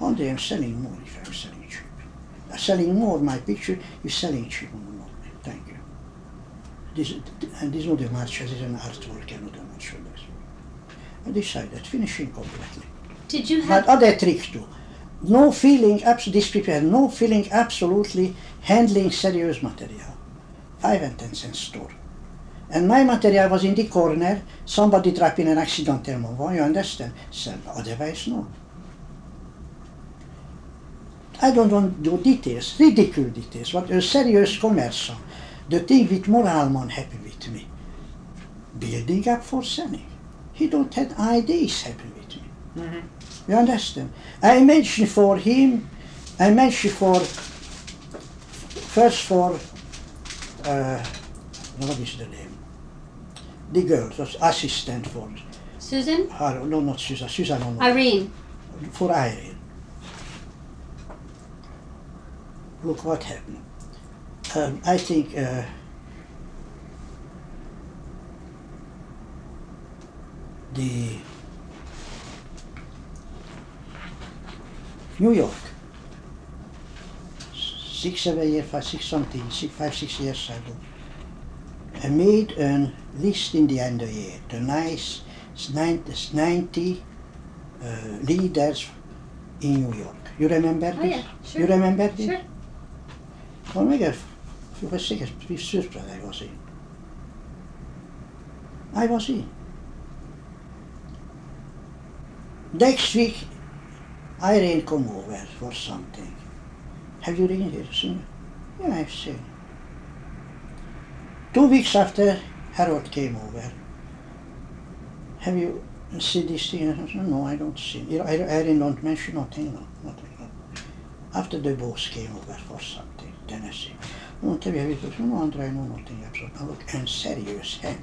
Andre, I'm selling more if I'm selling cheap. Selling more, my picture is selling cheap. No, thank you. This, and this is not a march, this is an artwork and not a march. I decided, finishing completely. Did you But other trick too. No feeling, abs- this people, no feeling absolutely handling serious material. Five and ten cent store. And my material was in the corner. Somebody dropped in an accidental move. You understand? So otherwise, no. I don't want to do details, ridicule details, but a serious commercial. The thing with Moralman happy with me. Building up for selling. He don't have ideas happy with me. Mhm. You understand? I mentioned for him, I mentioned for, first for, uh, what is the name? The girl, was assistant for Susan? her, no, not Susan, Susan, no, no, Irene. for Irene. Look what happened. Um, I think uh, the New York, six, seven years, five, six something, six, five, six years ago, I made a list in the end of the year, the nice 90, 90 uh, leaders in New York. You remember Oh, this? yeah, sure. You remember this? Sure. Well, maybe I was sick, surprised I was in. I was in. Next week, Irene come over for something. Have you been here soon? Yeah, I've seen. Two weeks after, Harold came over. Have you seen this thing? I said, no, I don't see. You know, I- Irene don't mention nothing, no, nothing. No. After the boss came over for something, then I said, no, tell me, no, Andre, I know nothing about Now look, and serious, eh?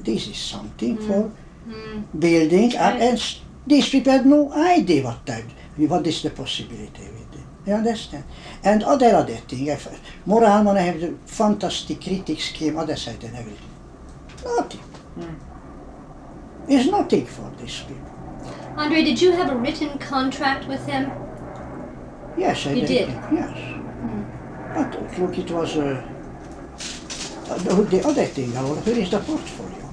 This is something for Mm. building up, and these people have no idea what that, what is the possibility with it. You understand? And other other thing, if Moralman, I have the fantastic critics came other side and everything. Nothing. Mm. It's nothing for these people. Andre, did you have a written contract with him? Yes, I You did? Yes. But uh, look, it was uh, uh, the the other thing. Where is the portfolio?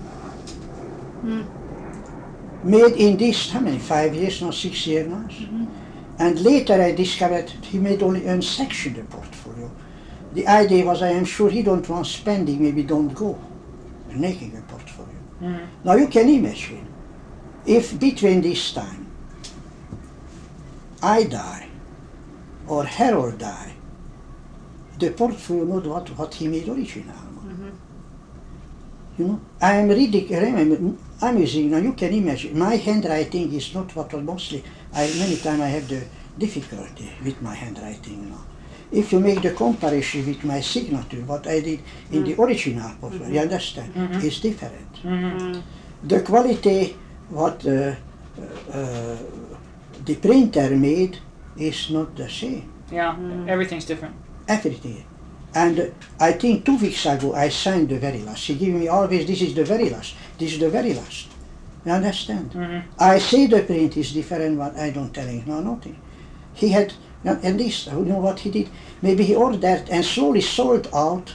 Mm. Made in this how many? Five years, not six years now. And later I discovered he made only one section of the portfolio. The idea was, I am sure he don't want spending, maybe don't go, making a portfolio. Mhm. Now you can imagine, if between this time I die or Harold die, the portfolio not what, what he made original. You know, I am reading, I'm amusing. Now you can imagine, my handwriting is not what was mostly, I, many times I have the difficulty with my handwriting now. If you make the comparison with my signature, what I did in the original portfolio, you understand, Mhm. is different Mhm. the quality what uh, uh, the printer made is not the same. Yeah, everything's different. Everything. And uh, I think two weeks ago I signed the very last. He gave me always this is the very last. This is the very last. You understand? Mhm. I say the print is different, but I don't tell him no nothing. He had and this you know what he did? Maybe he ordered and slowly sold out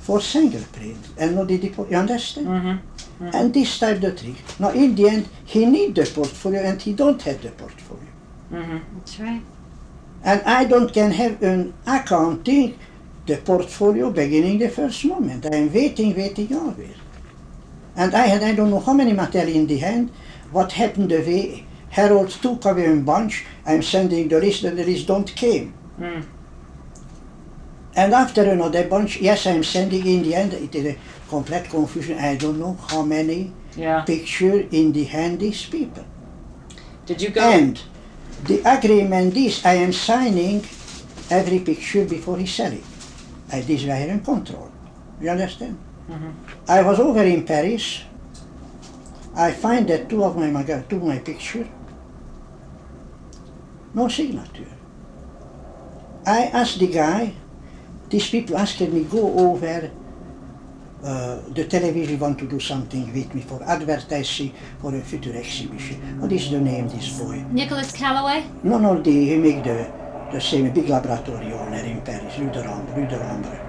for single print and not the depo- you understand? Mhm. And this type the trick. Now in the end he need the portfolio and he don't have the portfolio. Mhm. That's right. And I don't can have an accounting the portfolio beginning the first moment. I am waiting, waiting always. And I had I don't know how many material in the hand. What happened the way Harold took away a bunch, I'm sending the list and the list don't came. Mm. And after another bunch, yes I'm sending in the end, it is a complete confusion. I don't know how many Yeah. picture in the hand these people. Did you go? And the agreement is I am signing every picture before he sell it. I, this I am in control. You understand? Mhm. I was over in Paris. I find that two of my two of my picture, no signature. I asked the guy, these people asked me go over uh, the television want to do something with me for advertising for a future exhibition. What is the name this boy? Nicholas Callaway? No, no, the, he make the, the same big laboratory owner in Paris, Rue de Rambre, Rue de Rambre.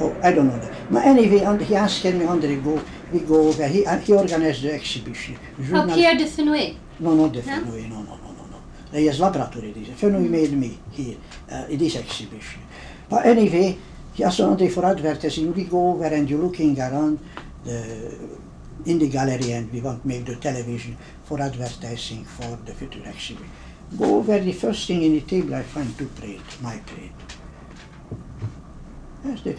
Oh, I don't know that. But anyway, and he asked me, Andre, go, we go over, he, and he organized the exhibition. Oh, Journal- Pierre de Fenoÿl. No, not the No? Fenoÿl, no, no, no, no, no. There is laboratory, this. Fenoÿl made me here, uh, in this exhibition. But anyway, Just only for advertising, we go over and you're looking around the, in the gallery and we want make the television for advertising for the future exhibit. Go over the first thing in the table I find two plate, my plate. Yes, they